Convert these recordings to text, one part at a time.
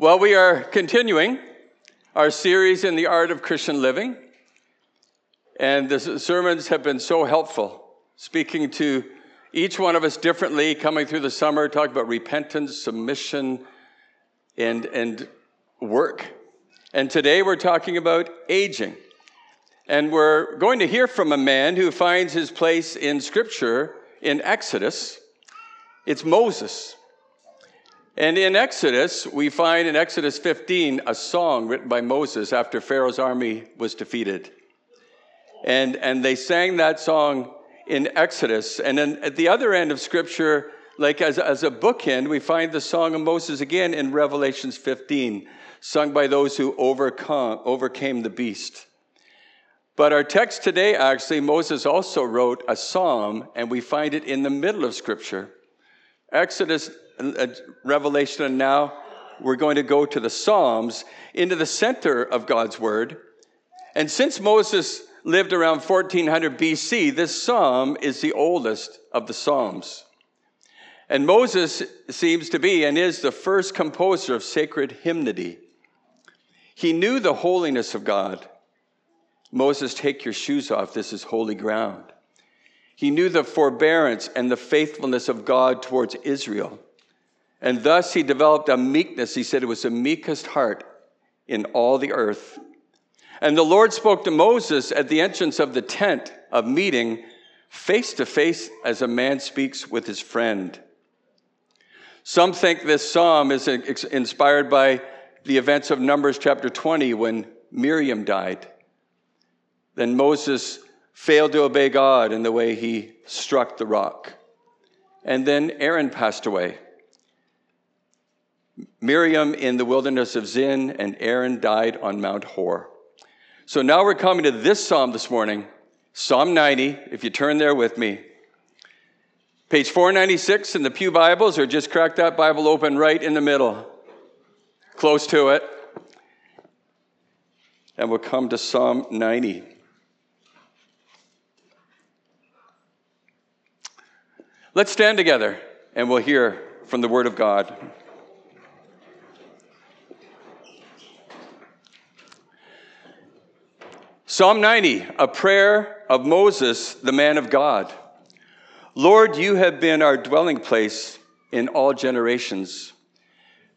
Well, we are continuing our series in the art of Christian living. And the sermons have been so helpful, speaking to each one of us differently, coming through the summer, talking about repentance, submission, and, and work. And today we're talking about aging. And we're going to hear from a man who finds his place in Scripture in Exodus. It's Moses. And in Exodus, we find in Exodus 15 a song written by Moses after Pharaoh's army was defeated. And, and they sang that song in Exodus. And then at the other end of Scripture, like as, as a bookend, we find the song of Moses again in Revelations 15, sung by those who overcome, overcame the beast. But our text today, actually, Moses also wrote a psalm, and we find it in the middle of Scripture. Exodus Uh, Revelation, and now we're going to go to the Psalms, into the center of God's Word. And since Moses lived around 1400 BC, this psalm is the oldest of the Psalms. And Moses seems to be and is the first composer of sacred hymnody. He knew the holiness of God. Moses, take your shoes off, this is holy ground. He knew the forbearance and the faithfulness of God towards Israel. And thus he developed a meekness. He said it was the meekest heart in all the earth. And the Lord spoke to Moses at the entrance of the tent of meeting, face to face, as a man speaks with his friend. Some think this psalm is inspired by the events of Numbers chapter 20 when Miriam died. Then Moses failed to obey God in the way he struck the rock. And then Aaron passed away. Miriam in the wilderness of Zin, and Aaron died on Mount Hor. So now we're coming to this psalm this morning, Psalm 90, if you turn there with me. Page 496 in the Pew Bibles, or just crack that Bible open right in the middle, close to it. And we'll come to Psalm 90. Let's stand together and we'll hear from the Word of God. Psalm 90, a prayer of Moses, the man of God. Lord, you have been our dwelling place in all generations.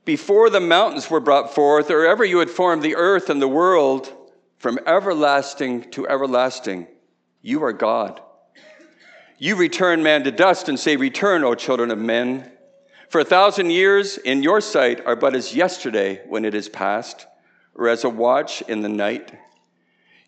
Before the mountains were brought forth, or ever you had formed the earth and the world, from everlasting to everlasting, you are God. You return man to dust and say, Return, O children of men. For a thousand years in your sight are but as yesterday when it is past, or as a watch in the night.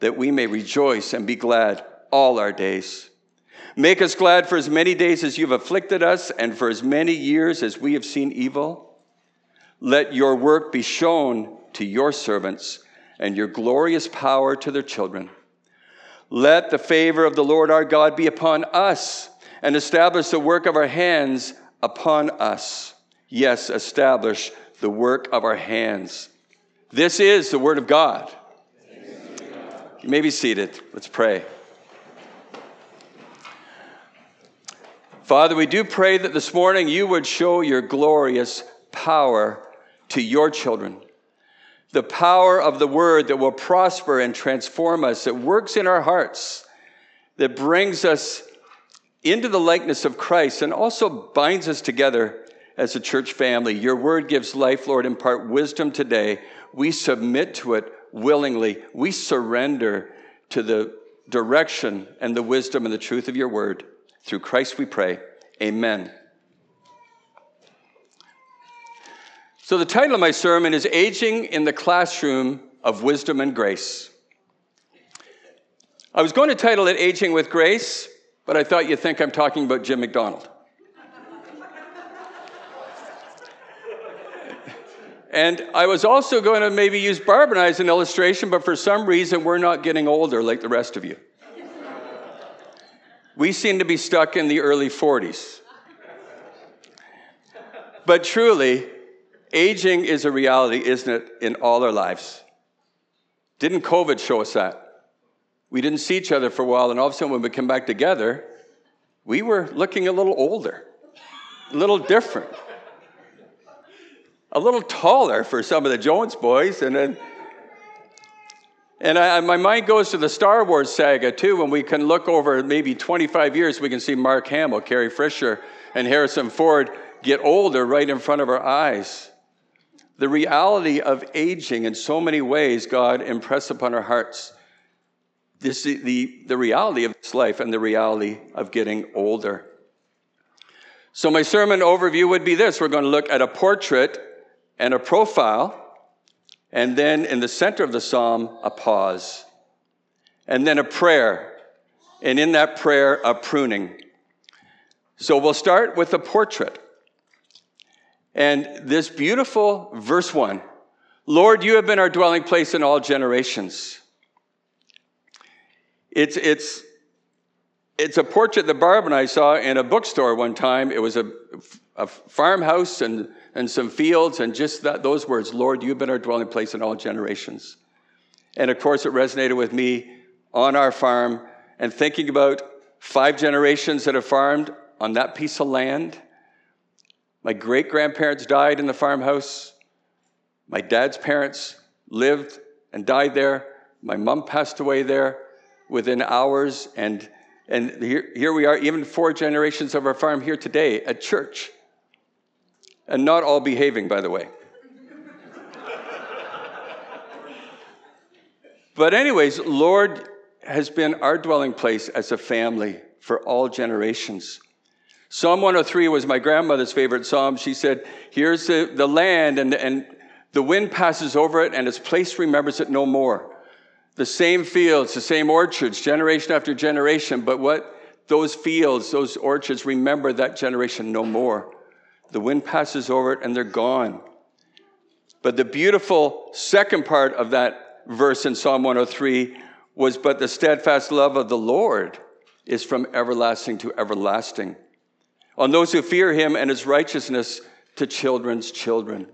that we may rejoice and be glad all our days. Make us glad for as many days as you've afflicted us, and for as many years as we have seen evil. Let your work be shown to your servants, and your glorious power to their children. Let the favor of the Lord our God be upon us, and establish the work of our hands upon us. Yes, establish the work of our hands. This is the word of God. You may be seated. Let's pray. Father, we do pray that this morning you would show your glorious power to your children. The power of the word that will prosper and transform us, that works in our hearts, that brings us into the likeness of Christ and also binds us together as a church family. Your word gives life, Lord. Impart wisdom today. We submit to it willingly. We surrender to the direction and the wisdom and the truth of your word. Through Christ we pray. Amen. So, the title of my sermon is Aging in the Classroom of Wisdom and Grace. I was going to title it Aging with Grace, but I thought you'd think I'm talking about Jim McDonald. And I was also going to maybe use Barb and I as an illustration, but for some reason, we're not getting older like the rest of you. We seem to be stuck in the early 40s. But truly, aging is a reality, isn't it, in all our lives? Didn't COVID show us that? We didn't see each other for a while, and all of a sudden, when we came back together, we were looking a little older, a little different, a little taller for some of the Jones boys, and then. And I, my mind goes to the Star Wars saga too. When we can look over maybe 25 years, we can see Mark Hamill, Carrie Fisher, and Harrison Ford get older right in front of our eyes. The reality of aging in so many ways, God impressed upon our hearts this, the, the reality of this life and the reality of getting older. So, my sermon overview would be this we're going to look at a portrait and a profile, and then in the center of the psalm, a pause, and then a prayer, and in that prayer, a pruning. So, we'll start with a portrait. And this beautiful verse one Lord, you have been our dwelling place in all generations. It's, it's, it's a portrait that Barb and I saw in a bookstore one time. It was a, a farmhouse and, and some fields, and just that, those words, Lord, you've been our dwelling place in all generations. And of course, it resonated with me on our farm and thinking about five generations that have farmed on that piece of land. My great grandparents died in the farmhouse. My dad's parents lived and died there. My mom passed away there within hours. And, and here, here we are, even four generations of our farm here today at church. And not all behaving, by the way. but, anyways, Lord has been our dwelling place as a family for all generations. Psalm 103 was my grandmother's favorite psalm. She said, Here's the, the land, and, and the wind passes over it, and its place remembers it no more the same fields, the same orchards, generation after generation, but what those fields, those orchards, remember that generation no more. The wind passes over it and they're gone. But the beautiful second part of that verse in Psalm 103 was, But the steadfast love of the Lord is from everlasting to everlasting. On those who fear him and his righteousness to children's children.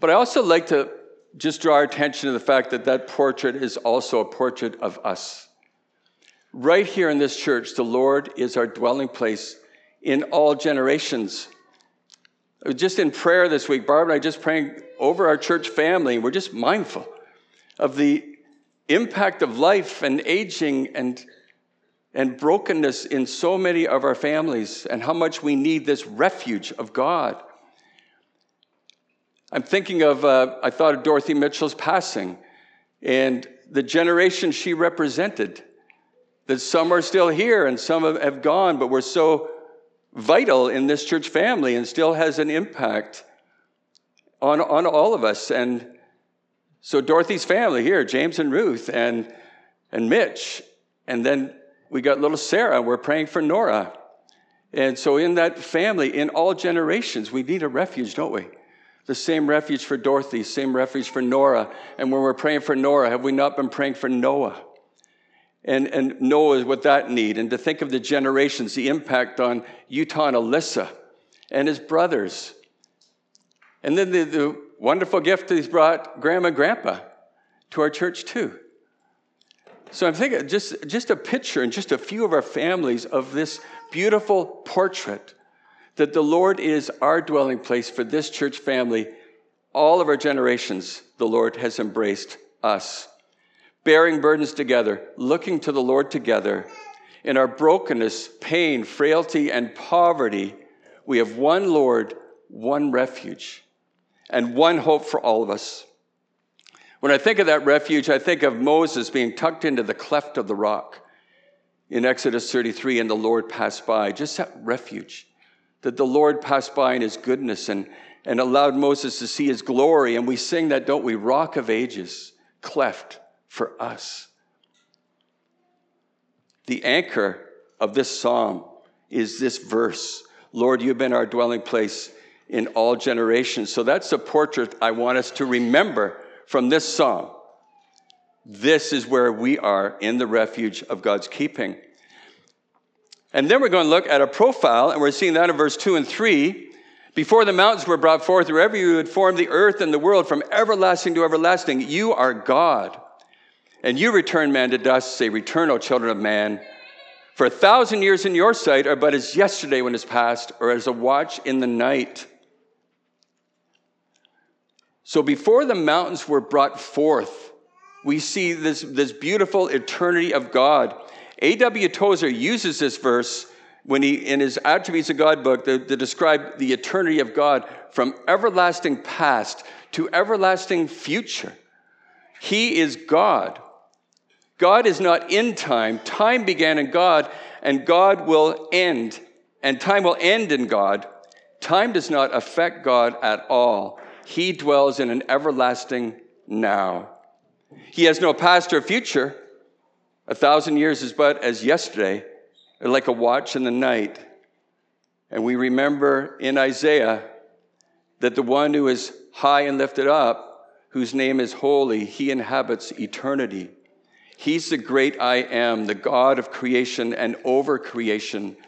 But I also like to just draw our attention to the fact that that portrait is also a portrait of us. Right here in this church, the Lord is our dwelling place in all generations. Just in prayer this week, Barb and I just praying over our church family, we're just mindful of the impact of life and aging and, and brokenness in so many of our families and how much we need this refuge of God. I'm thinking of, uh, I thought of Dorothy Mitchell's passing and the generation she represented. That some are still here and some have gone, but we're so vital in this church family and still has an impact on, on all of us. And so Dorothy's family here, James and Ruth and, and Mitch, and then we got little Sarah, we're praying for Nora. And so in that family, in all generations, we need a refuge, don't we? The same refuge for Dorothy, same refuge for Nora. And when we're praying for Nora, have we not been praying for Noah? And, and Noah with that need. And to think of the generations, the impact on Utah and Alyssa and his brothers. And then the, the wonderful gift that he's brought grandma and grandpa to our church too. So I'm thinking just, just a picture and just a few of our families of this beautiful portrait that the Lord is our dwelling place for this church family. All of our generations, the Lord has embraced us, bearing burdens together, looking to the Lord together. In our brokenness, pain, frailty, and poverty, we have one Lord, one refuge, and one hope for all of us. When I think of that refuge, I think of Moses being tucked into the cleft of the rock in Exodus 33 and the Lord passed by. Just that refuge, that the Lord passed by in his goodness and, and allowed Moses to see his glory. And we sing that, don't we? Rock of ages, cleft for us. The anchor of this psalm is this verse Lord, you've been our dwelling place in all generations. So that's a portrait I want us to remember from this psalm. This is where we are in the refuge of God's keeping. And then we're going to look at a profile, and we're seeing that in verse 2 and 3. Before the mountains were brought forth, wherever you had formed the earth and the world from everlasting to everlasting, you are God. And you return man to dust, say, Return, O children of man. For a thousand years in your sight are but as yesterday when it's past, or as a watch in the night. So before the mountains were brought forth, we see this, this beautiful eternity of God. A.W. Tozer uses this verse when he, in his Attributes of God book, to, to describe the eternity of God from everlasting past to everlasting future. He is God. God is not in time. Time began in God, and God will end, and time will end in God. Time does not affect God at all. He dwells in an everlasting now. He has no past or future. A thousand years is but as yesterday, like a watch in the night. And we remember in Isaiah that the one who is high and lifted up, whose name is holy, he inhabits eternity. He's the great I am, the God of creation and over creation,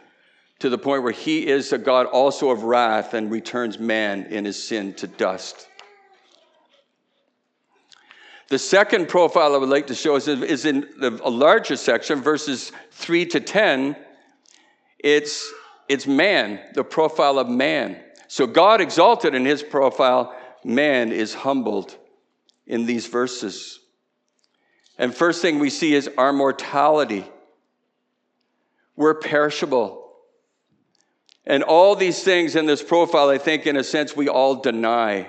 to the point where he is a God also of wrath and returns man in his sin to dust. The second profile I would like to show us is in a larger section, verses 3 to 10. It's, it's man, the profile of man. So God exalted in his profile, man is humbled in these verses. And first thing we see is our mortality. We're perishable. And all these things in this profile, I think, in a sense, we all deny.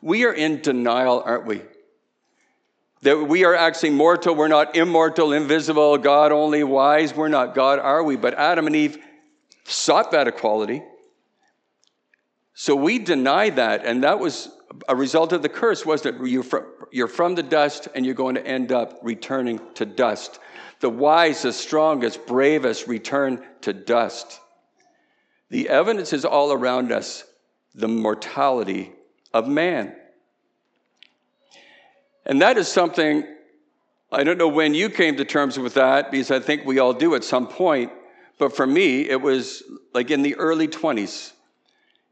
We are in denial, aren't we? That we are actually mortal. We're not immortal, invisible, God only wise. We're not God, are we? But Adam and Eve sought that equality. So we deny that, and that was a result of the curse, wasn't it? You're from, you're from the dust and you're going to end up returning to dust. The wisest, strongest, bravest return to dust. The evidence is all around us the mortality of man. And that is something, I don't know when you came to terms with that, because I think we all do at some point. But for me, it was like in the early 20s.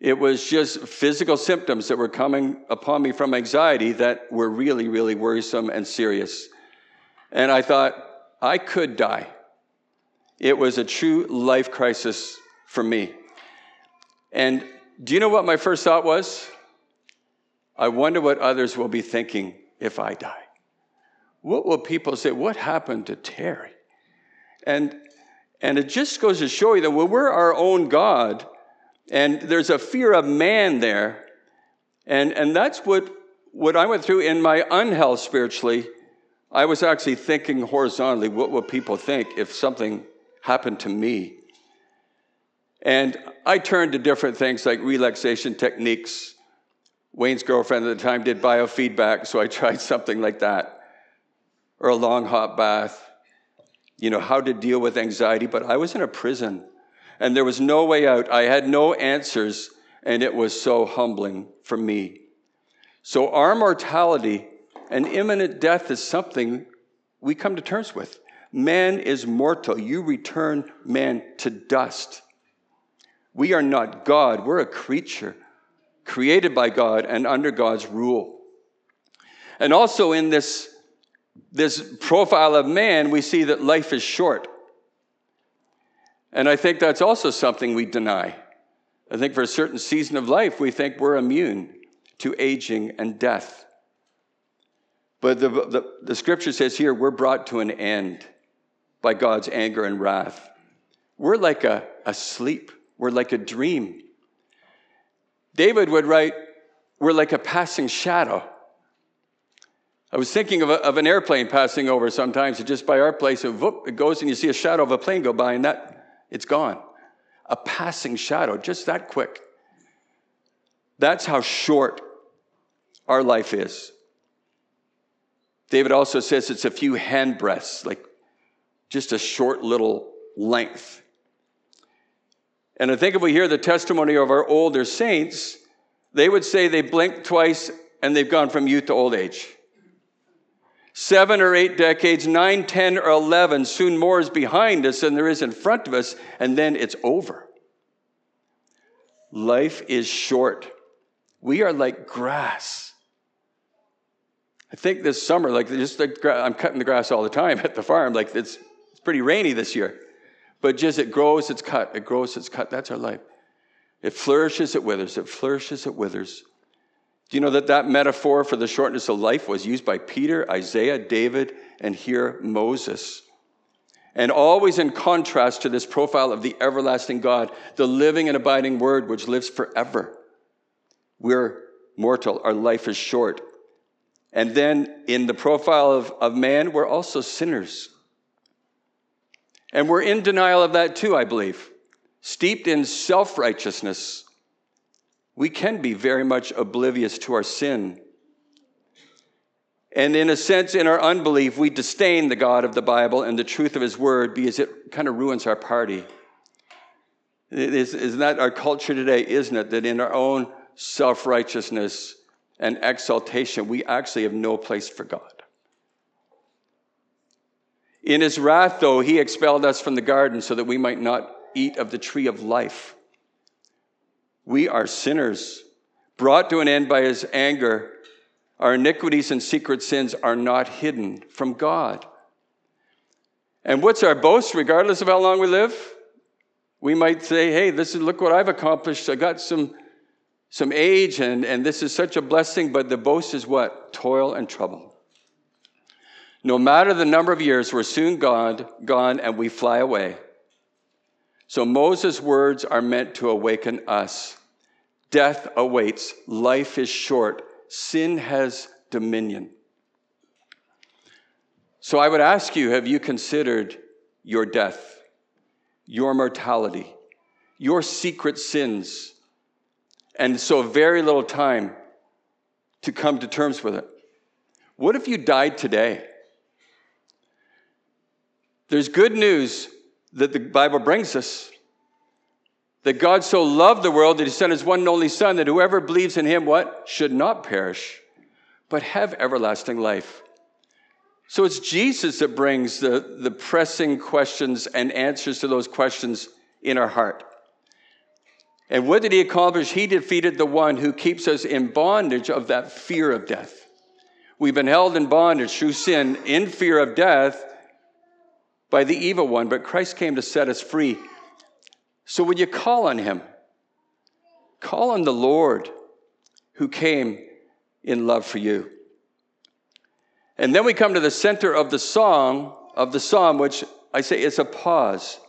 It was just physical symptoms that were coming upon me from anxiety that were really, really worrisome and serious. And I thought, I could die. It was a true life crisis for me. And do you know what my first thought was? I wonder what others will be thinking if I die. What will people say? What happened to Terry? And, and it just goes to show you that when we're our own God, and there's a fear of man there. And, and that's what, what I went through in my unhealth spiritually. I was actually thinking horizontally, what would people think if something happened to me? And I turned to different things like relaxation techniques. Wayne's girlfriend at the time did biofeedback, so I tried something like that. Or a long hot bath. You know, how to deal with anxiety, but I was in a prison and there was no way out. I had no answers, and it was so humbling for me. So, our mortality and imminent death is something we come to terms with. Man is mortal. You return man to dust. We are not God, we're a creature created by God and under God's rule. And also in this, this profile of man, we see that life is short. And I think that's also something we deny. I think for a certain season of life, we think we're immune to aging and death. But the, the, the, scripture says here, we're brought to an end by God's anger and wrath. We're like a, a sleep, we're like a dream. David would write, we're like a passing shadow. I was thinking of, a, of an airplane passing over sometimes, just by our place, and whoop, it goes and you see a shadow of a plane go by, and that it's gone. A passing shadow, just that quick. That's how short our life is. David also says it's a few handbreadths, like just a short little length. And I think if we hear the testimony of our older saints, they would say they blinked twice and they've gone from youth to old age. Seven or eight decades, nine, ten, or eleven, soon more is behind us than there is in front of us, and then it's over. Life is short. We are like grass. I think this summer, like just like I'm cutting the grass all the time at the farm. Like it's, it's pretty rainy this year, but just it grows, it's cut. It grows, it's cut. That's our life. It flourishes, it withers. It flourishes, it withers. Do you know that that metaphor for the shortness of life was used by Peter, Isaiah, David, and here Moses? And always in contrast to this profile of the everlasting God, the living and abiding word which lives forever. We're mortal, our life is short. And then in the profile of, of man, we're also sinners. And we're in denial of that too, I believe. Steeped in self righteousness, we can be very much oblivious to our sin. And in a sense, in our unbelief, we disdain the God of the Bible and the truth of His Word because it kind of ruins our party. Is, isn't that our culture today, isn't it? That in our own self righteousness and exaltation, we actually have no place for God. In His wrath, though, He expelled us from the garden so that we might not eat of the tree of life. We are sinners, brought to an end by his anger. Our iniquities and secret sins are not hidden from God. And what's our boast, regardless of how long we live? We might say, hey, this is look what I've accomplished. I got some, some age, and, and this is such a blessing, but the boast is what? Toil and trouble. No matter the number of years, we're soon gone, gone, and we fly away. So Moses' words are meant to awaken us. Death awaits, life is short, sin has dominion. So I would ask you have you considered your death, your mortality, your secret sins, and so very little time to come to terms with it? What if you died today? There's good news that the Bible brings us. That God so loved the world that he sent his one and only Son, that whoever believes in him, what? Should not perish, but have everlasting life. So it's Jesus that brings the, the pressing questions and answers to those questions in our heart. And what did he accomplish? He defeated the one who keeps us in bondage of that fear of death. We've been held in bondage through sin in fear of death by the evil one, but Christ came to set us free. So when you call on him, call on the Lord who came in love for you. And then we come to the center of the song, of the psalm, which I say is a pause.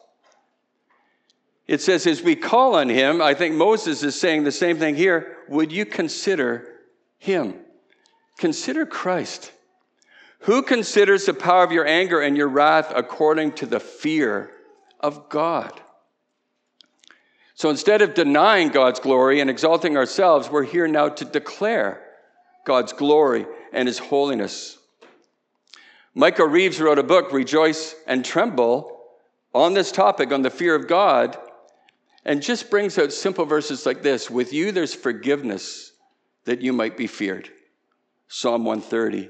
It says, as we call on him, I think Moses is saying the same thing here. Would you consider him? Consider Christ. Who considers the power of your anger and your wrath according to the fear of God? So instead of denying God's glory and exalting ourselves, we're here now to declare God's glory and his holiness. Michael Reeves wrote a book, Rejoice and Tremble, on this topic, on the fear of God, and just brings out simple verses like this With you, there's forgiveness that you might be feared. Psalm 130.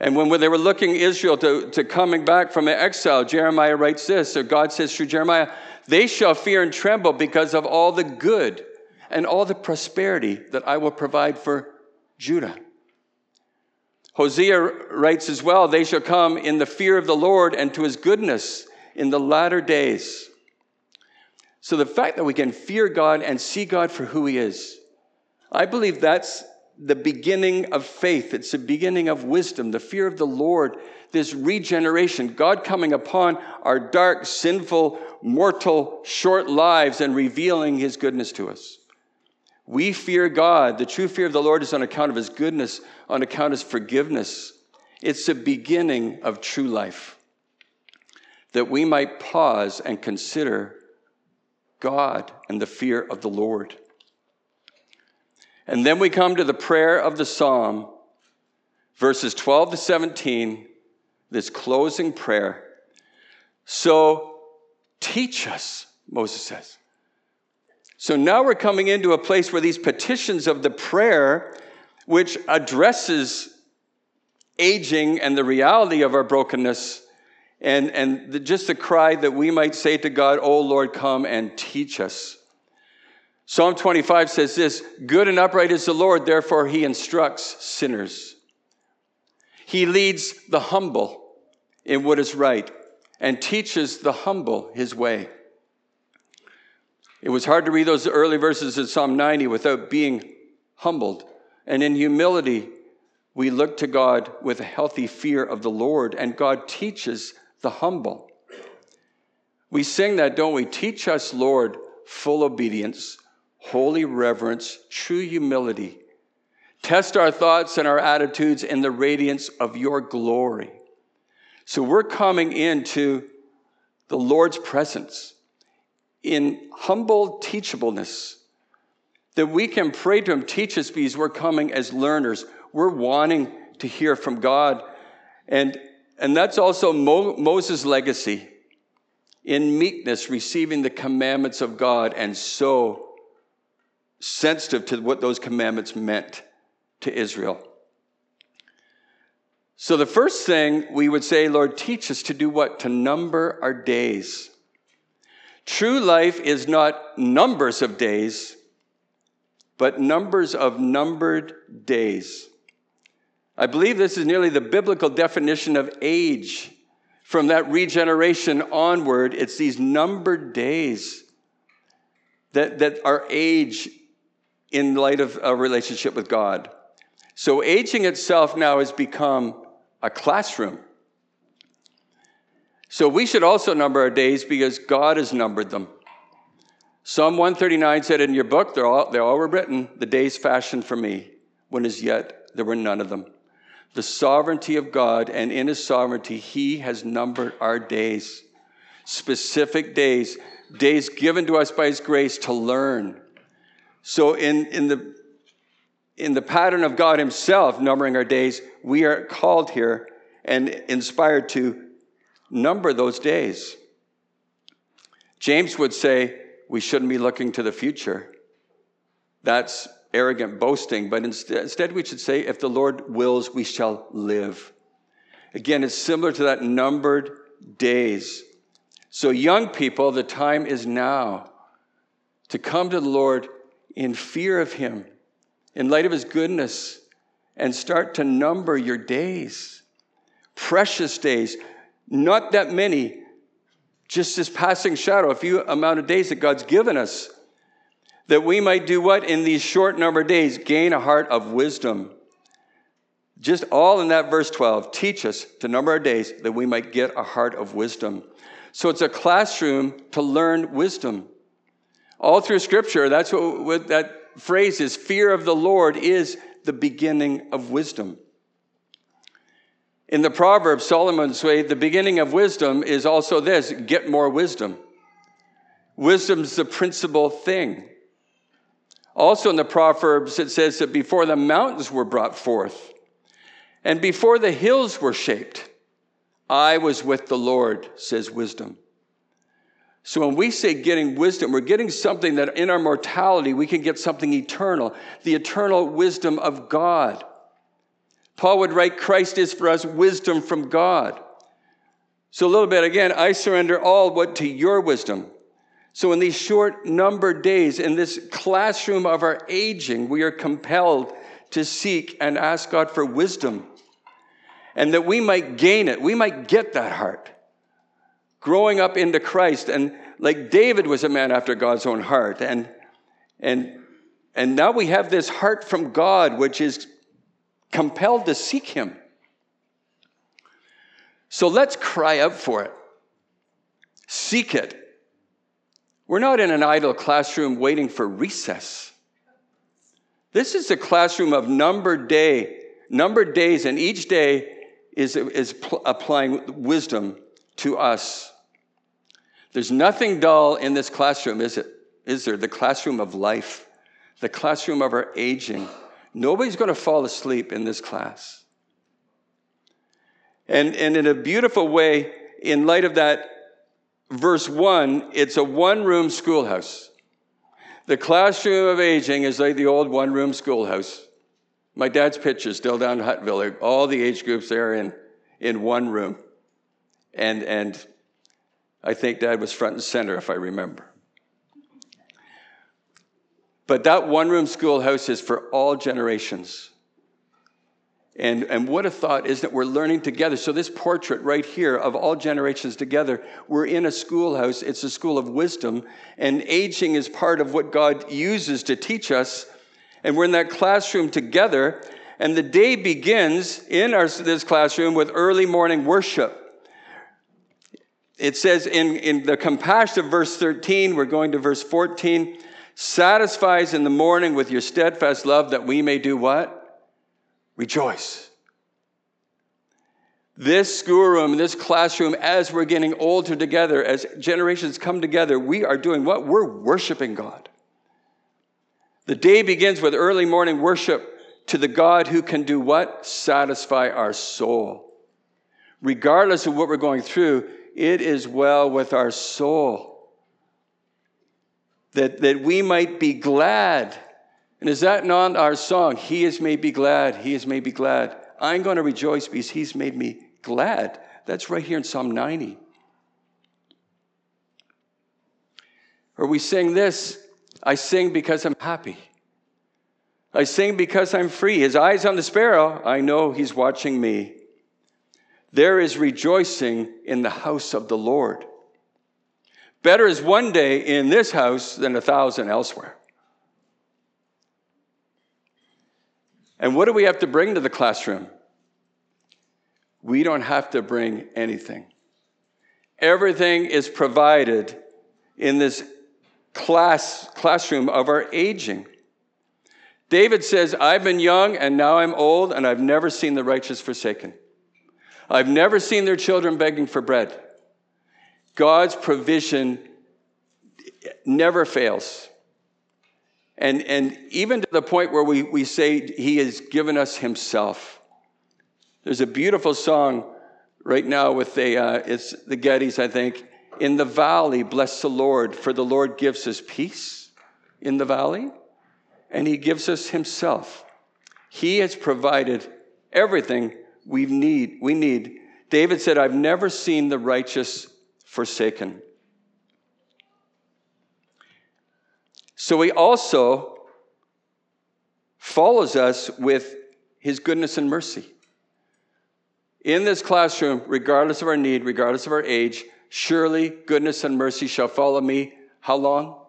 And when they were looking Israel to, to coming back from the exile, Jeremiah writes this, or God says through Jeremiah, they shall fear and tremble because of all the good and all the prosperity that I will provide for Judah. Hosea writes as well, they shall come in the fear of the Lord and to his goodness in the latter days. So the fact that we can fear God and see God for who he is, I believe that's the beginning of faith. It's the beginning of wisdom, the fear of the Lord, this regeneration, God coming upon our dark, sinful, mortal, short lives and revealing his goodness to us. We fear God. The true fear of the Lord is on account of his goodness, on account of his forgiveness. It's the beginning of true life. That we might pause and consider God and the fear of the Lord. And then we come to the prayer of the psalm, verses 12 to 17, this closing prayer. So teach us, Moses says. So now we're coming into a place where these petitions of the prayer, which addresses aging and the reality of our brokenness, and, and the, just a cry that we might say to God, Oh Lord, come and teach us. Psalm 25 says this Good and upright is the Lord, therefore he instructs sinners. He leads the humble in what is right and teaches the humble his way. It was hard to read those early verses in Psalm 90 without being humbled. And in humility, we look to God with a healthy fear of the Lord, and God teaches the humble. We sing that, don't we? Teach us, Lord, full obedience, holy reverence, true humility. Test our thoughts and our attitudes in the radiance of your glory. So we're coming into the Lord's presence in humble teachableness that we can pray to Him, teach us because we're coming as learners. We're wanting to hear from God. And, and that's also Mo- Moses' legacy in meekness, receiving the commandments of God and so sensitive to what those commandments meant to Israel. So, the first thing we would say, Lord, teach us to do what? To number our days. True life is not numbers of days, but numbers of numbered days. I believe this is nearly the biblical definition of age. From that regeneration onward, it's these numbered days that, that are age in light of a relationship with God. So, aging itself now has become a classroom. So we should also number our days because God has numbered them. Psalm 139 said in your book, they're all, they all were written, the days fashioned for me, when as yet there were none of them. The sovereignty of God, and in his sovereignty, he has numbered our days. Specific days, days given to us by his grace to learn. So in, in the in the pattern of God Himself numbering our days, we are called here and inspired to number those days. James would say we shouldn't be looking to the future. That's arrogant boasting, but instead, instead we should say, if the Lord wills, we shall live. Again, it's similar to that numbered days. So, young people, the time is now to come to the Lord in fear of Him in light of his goodness and start to number your days. Precious days, not that many, just this passing shadow, a few amount of days that God's given us. That we might do what? In these short number of days, gain a heart of wisdom. Just all in that verse 12. Teach us to number our days that we might get a heart of wisdom. So it's a classroom to learn wisdom. All through Scripture, that's what, what that phrase is fear of the Lord is the beginning of wisdom. In the Proverbs, Solomon's way, the beginning of wisdom is also this get more wisdom. Wisdom's the principal thing. Also in the Proverbs, it says that before the mountains were brought forth and before the hills were shaped, I was with the Lord, says wisdom. So when we say getting wisdom, we're getting something that in our mortality we can get something eternal, the eternal wisdom of God. Paul would write, Christ is for us wisdom from God. So a little bit again, I surrender all what to your wisdom. So in these short numbered days, in this classroom of our aging, we are compelled to seek and ask God for wisdom. And that we might gain it, we might get that heart growing up into Christ. And like David was a man after God's own heart. And, and, and now we have this heart from God, which is compelled to seek Him. So let's cry out for it. Seek it. We're not in an idle classroom waiting for recess. This is a classroom of numbered day, numbered days, and each day is, is pl- applying wisdom to us. There's nothing dull in this classroom, is it? Is there? The classroom of life, the classroom of our aging. Nobody's going to fall asleep in this class. And, and in a beautiful way, in light of that, verse 1, it's a one room schoolhouse. The classroom of aging is like the old one room schoolhouse. My dad's picture is still down in Hutteville. All the age groups there in, in one room. And, and I think dad was front and center, if I remember. But that one room schoolhouse is for all generations. And, and what a thought, isn't it? We're learning together. So, this portrait right here of all generations together, we're in a schoolhouse. It's a school of wisdom, and aging is part of what God uses to teach us. And we're in that classroom together, and the day begins in our, this classroom with early morning worship. It says in, in the compassion of verse 13, we're going to verse 14, satisfies in the morning with your steadfast love that we may do what? Rejoice. This schoolroom, this classroom, as we're getting older together, as generations come together, we are doing what? We're worshiping God. The day begins with early morning worship to the God who can do what? Satisfy our soul. Regardless of what we're going through, it is well with our soul. That, that we might be glad. And is that not our song? He has made me glad. He has made me glad. I'm going to rejoice because he's made me glad. That's right here in Psalm 90. Or we sing this I sing because I'm happy. I sing because I'm free. His eyes on the sparrow, I know he's watching me. There is rejoicing in the house of the Lord. Better is one day in this house than a thousand elsewhere. And what do we have to bring to the classroom? We don't have to bring anything. Everything is provided in this class, classroom of our aging. David says, I've been young and now I'm old, and I've never seen the righteous forsaken. I've never seen their children begging for bread. God's provision never fails. And, and even to the point where we, we say he has given us himself. There's a beautiful song right now with the, uh, it's the Gettys, I think. In the valley, bless the Lord, for the Lord gives us peace in the valley, and he gives us himself. He has provided everything we need, we need. David said, I've never seen the righteous forsaken. So he also follows us with his goodness and mercy. In this classroom, regardless of our need, regardless of our age, surely goodness and mercy shall follow me. How long?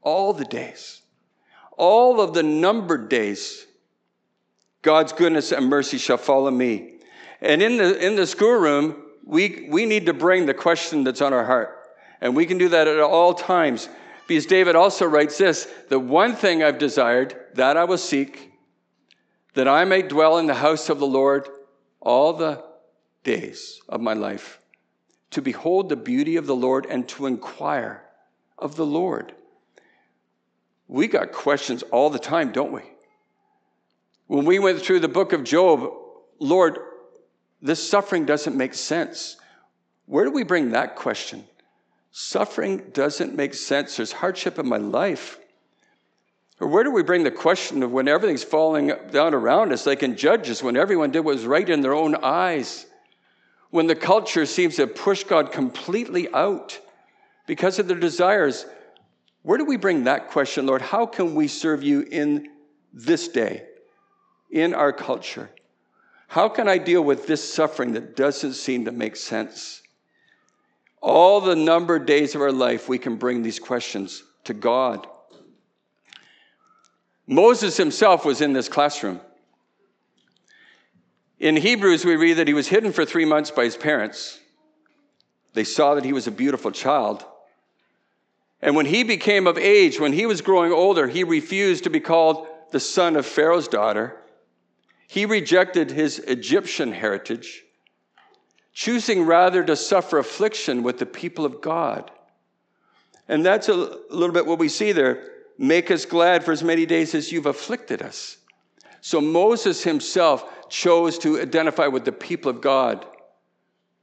All the days. All of the numbered days God's goodness and mercy shall follow me. And in the, in the schoolroom, we, we need to bring the question that's on our heart. And we can do that at all times. Because David also writes this The one thing I've desired, that I will seek, that I may dwell in the house of the Lord all the days of my life, to behold the beauty of the Lord and to inquire of the Lord. We got questions all the time, don't we? When we went through the book of Job, Lord, this suffering doesn't make sense. Where do we bring that question? Suffering doesn't make sense. There's hardship in my life. Or where do we bring the question of when everything's falling down around us, like in Judges, when everyone did what was right in their own eyes? When the culture seems to push God completely out because of their desires, where do we bring that question, Lord? How can we serve you in this day? In our culture? How can I deal with this suffering that doesn't seem to make sense? All the numbered days of our life, we can bring these questions to God. Moses himself was in this classroom. In Hebrews, we read that he was hidden for three months by his parents. They saw that he was a beautiful child. And when he became of age, when he was growing older, he refused to be called the son of Pharaoh's daughter. He rejected his Egyptian heritage, choosing rather to suffer affliction with the people of God. And that's a little bit what we see there. Make us glad for as many days as you've afflicted us. So Moses himself chose to identify with the people of God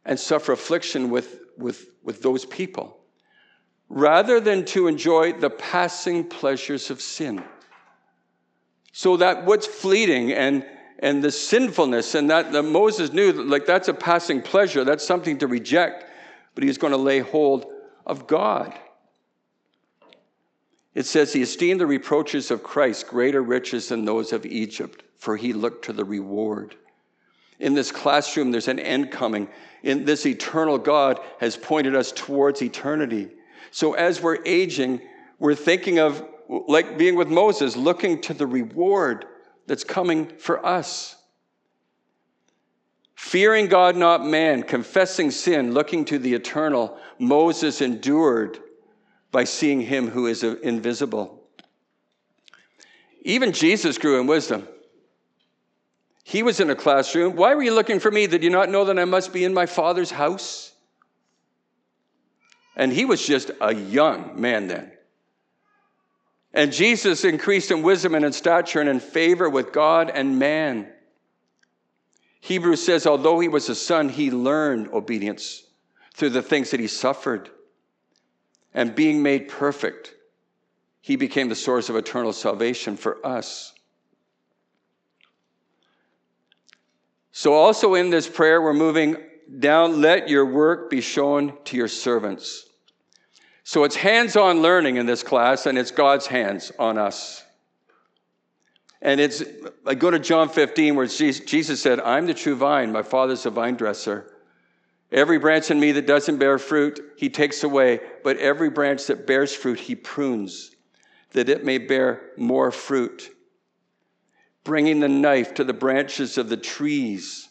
and suffer affliction with, with, with those people rather than to enjoy the passing pleasures of sin. So that what's fleeting and and the sinfulness and that, that Moses knew like that's a passing pleasure, that's something to reject, but he's going to lay hold of God. It says he esteemed the reproaches of Christ greater riches than those of Egypt, for he looked to the reward. In this classroom, there's an end coming. In this eternal God has pointed us towards eternity. So as we're aging, we're thinking of, like being with Moses, looking to the reward that's coming for us. Fearing God, not man, confessing sin, looking to the eternal, Moses endured by seeing him who is invisible. Even Jesus grew in wisdom. He was in a classroom. Why were you looking for me? Did you not know that I must be in my father's house? And he was just a young man then. And Jesus increased in wisdom and in stature and in favor with God and man. Hebrews says, although he was a son, he learned obedience through the things that he suffered. And being made perfect, he became the source of eternal salvation for us. So, also in this prayer, we're moving down, let your work be shown to your servants. So it's hands on learning in this class, and it's God's hands on us. And it's, I go to John 15, where Jesus said, I'm the true vine, my father's a vine dresser. Every branch in me that doesn't bear fruit, he takes away, but every branch that bears fruit, he prunes, that it may bear more fruit. Bringing the knife to the branches of the trees.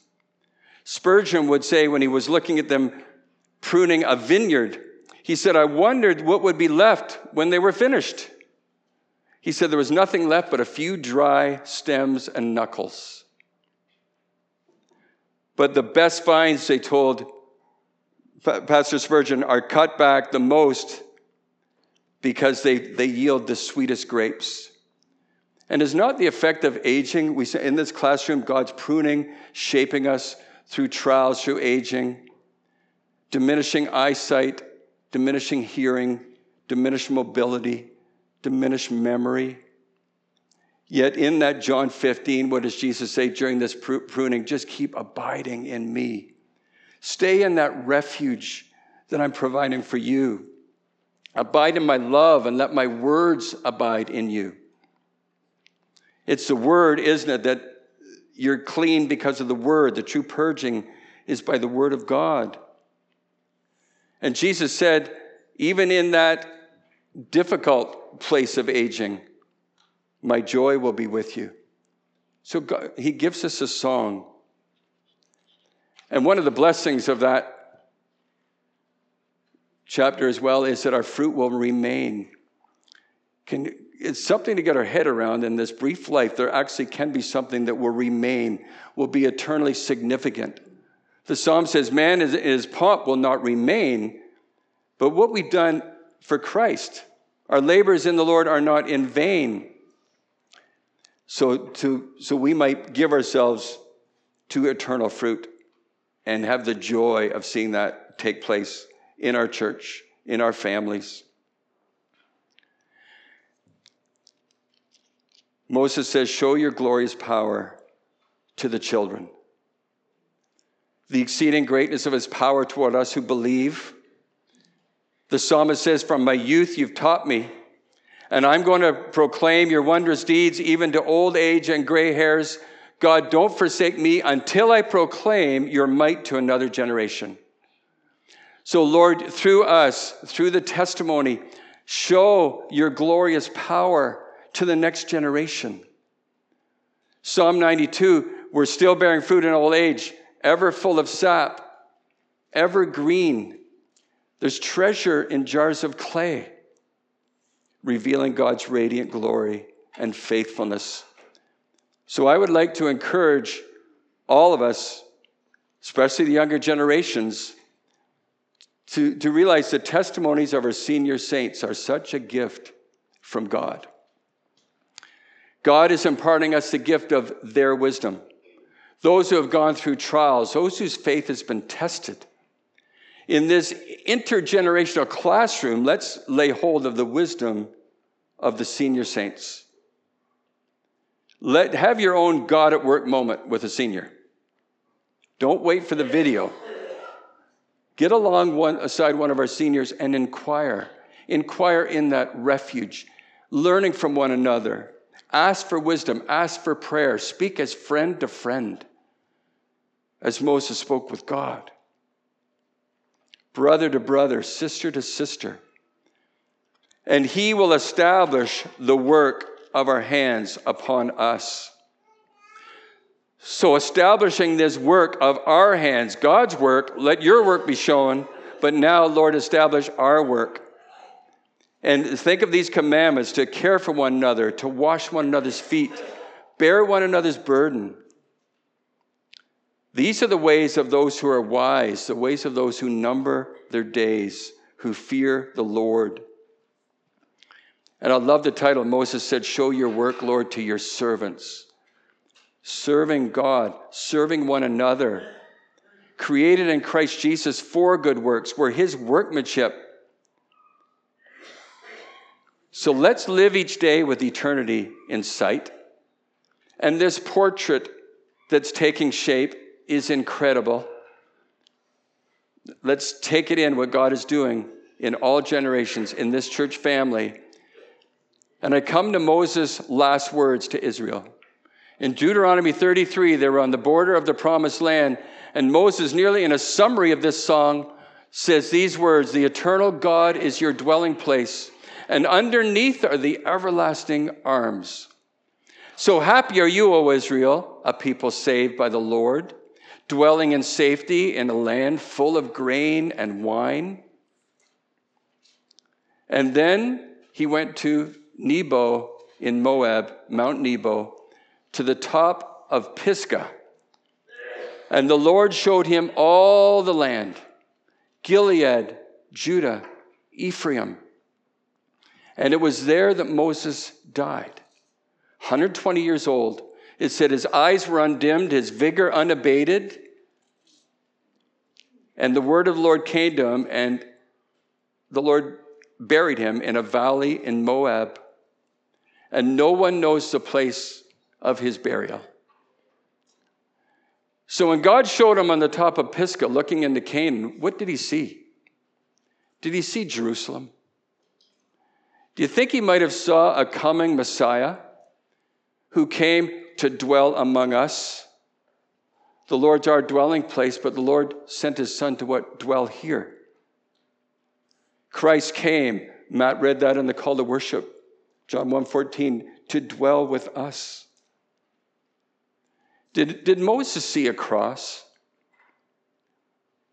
Spurgeon would say, when he was looking at them pruning a vineyard, he said, I wondered what would be left when they were finished. He said there was nothing left but a few dry stems and knuckles. But the best vines, they told Pastor Spurgeon, are cut back the most because they, they yield the sweetest grapes. And is not the effect of aging. We say in this classroom, God's pruning, shaping us through trials, through aging, diminishing eyesight, diminishing hearing, diminished mobility, diminished memory. Yet in that John 15, what does Jesus say during this pruning? Just keep abiding in me. Stay in that refuge that I'm providing for you. Abide in my love and let my words abide in you. It's the word, isn't it, that you're clean because of the word. The true purging is by the word of God. And Jesus said, even in that difficult place of aging, my joy will be with you. So God, he gives us a song. And one of the blessings of that chapter as well is that our fruit will remain. Can, it's something to get our head around in this brief life. There actually can be something that will remain, will be eternally significant. The psalm says, Man in his pomp will not remain, but what we've done for Christ, our labors in the Lord are not in vain. So, to, so we might give ourselves to eternal fruit and have the joy of seeing that take place in our church, in our families. Moses says, Show your glorious power to the children the exceeding greatness of his power toward us who believe. The psalmist says, From my youth you've taught me, and I'm going to proclaim your wondrous deeds even to old age and gray hairs. God, don't forsake me until I proclaim your might to another generation. So, Lord, through us, through the testimony, show your glorious power to the next generation. Psalm 92, we're still bearing fruit in old age ever full of sap, ever green. There's treasure in jars of clay, revealing God's radiant glory and faithfulness So I would like to encourage all of us, especially the younger generations, to, to realize the testimonies of our senior saints are such a gift from God. God is imparting us the gift of their wisdom. Those who have gone through trials, those whose faith has been tested. In this intergenerational classroom, let's lay hold of the wisdom of the senior saints. Let, have your own God at work moment with a senior. Don't wait for the video. Get along one, aside one of our seniors and inquire. Inquire in that refuge, learning from one another. Ask for wisdom, ask for prayer, speak as friend to friend, as Moses spoke with God. Brother to brother, sister to sister. And he will establish the work of our hands upon us. So, establishing this work of our hands, God's work, let your work be shown, but now, Lord, establish our work. And think of these commandments to care for one another, to wash one another's feet, bear one another's burden. These are the ways of those who are wise, the ways of those who number their days, who fear the Lord. And I love the title. Moses said, Show your work, Lord, to your servants. Serving God, serving one another, created in Christ Jesus for good works, were his workmanship. So let's live each day with eternity in sight. And this portrait that's taking shape is incredible. Let's take it in what God is doing in all generations in this church family and I come to Moses' last words to Israel. In Deuteronomy 33, they were on the border of the promised land, and Moses, nearly in a summary of this song, says these words The eternal God is your dwelling place, and underneath are the everlasting arms. So happy are you, O Israel, a people saved by the Lord, dwelling in safety in a land full of grain and wine. And then he went to Nebo in Moab, Mount Nebo, to the top of Pisgah. And the Lord showed him all the land Gilead, Judah, Ephraim. And it was there that Moses died, 120 years old. It said his eyes were undimmed, his vigor unabated. And the word of the Lord came to him, and the Lord buried him in a valley in Moab and no one knows the place of his burial. So when God showed him on the top of Pisgah looking into Canaan, what did he see? Did he see Jerusalem? Do you think he might have saw a coming Messiah who came to dwell among us? The Lord's our dwelling place, but the Lord sent his son to what? Dwell here. Christ came. Matt read that in the call to worship. John 1:14, to dwell with us. Did, did Moses see a cross?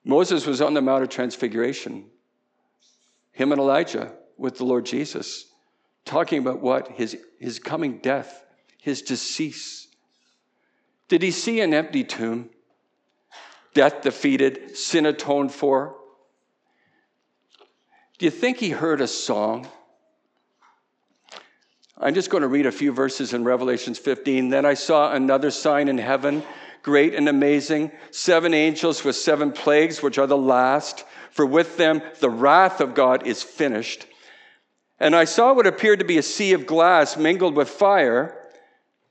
Moses was on the Mount of Transfiguration. Him and Elijah with the Lord Jesus, talking about what? His, his coming death, his decease. Did he see an empty tomb? Death defeated, sin atoned for? Do you think he heard a song? I'm just going to read a few verses in Revelations 15. Then I saw another sign in heaven, great and amazing, seven angels with seven plagues, which are the last, for with them the wrath of God is finished. And I saw what appeared to be a sea of glass mingled with fire,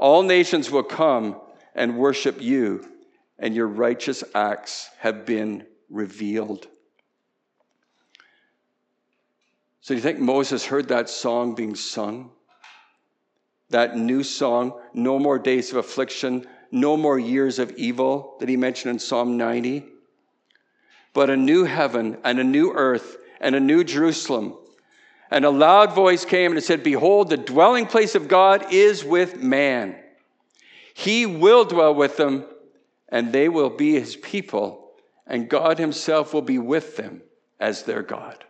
All nations will come and worship you, and your righteous acts have been revealed. So, do you think Moses heard that song being sung? that new song, No More Days of Affliction, No More Years of Evil, that he mentioned in Psalm 90. But a new heaven and a new earth and a new Jerusalem. And a loud voice came and it said, Behold, the dwelling place of God is with man. He will dwell with them, and they will be his people, and God himself will be with them as their God.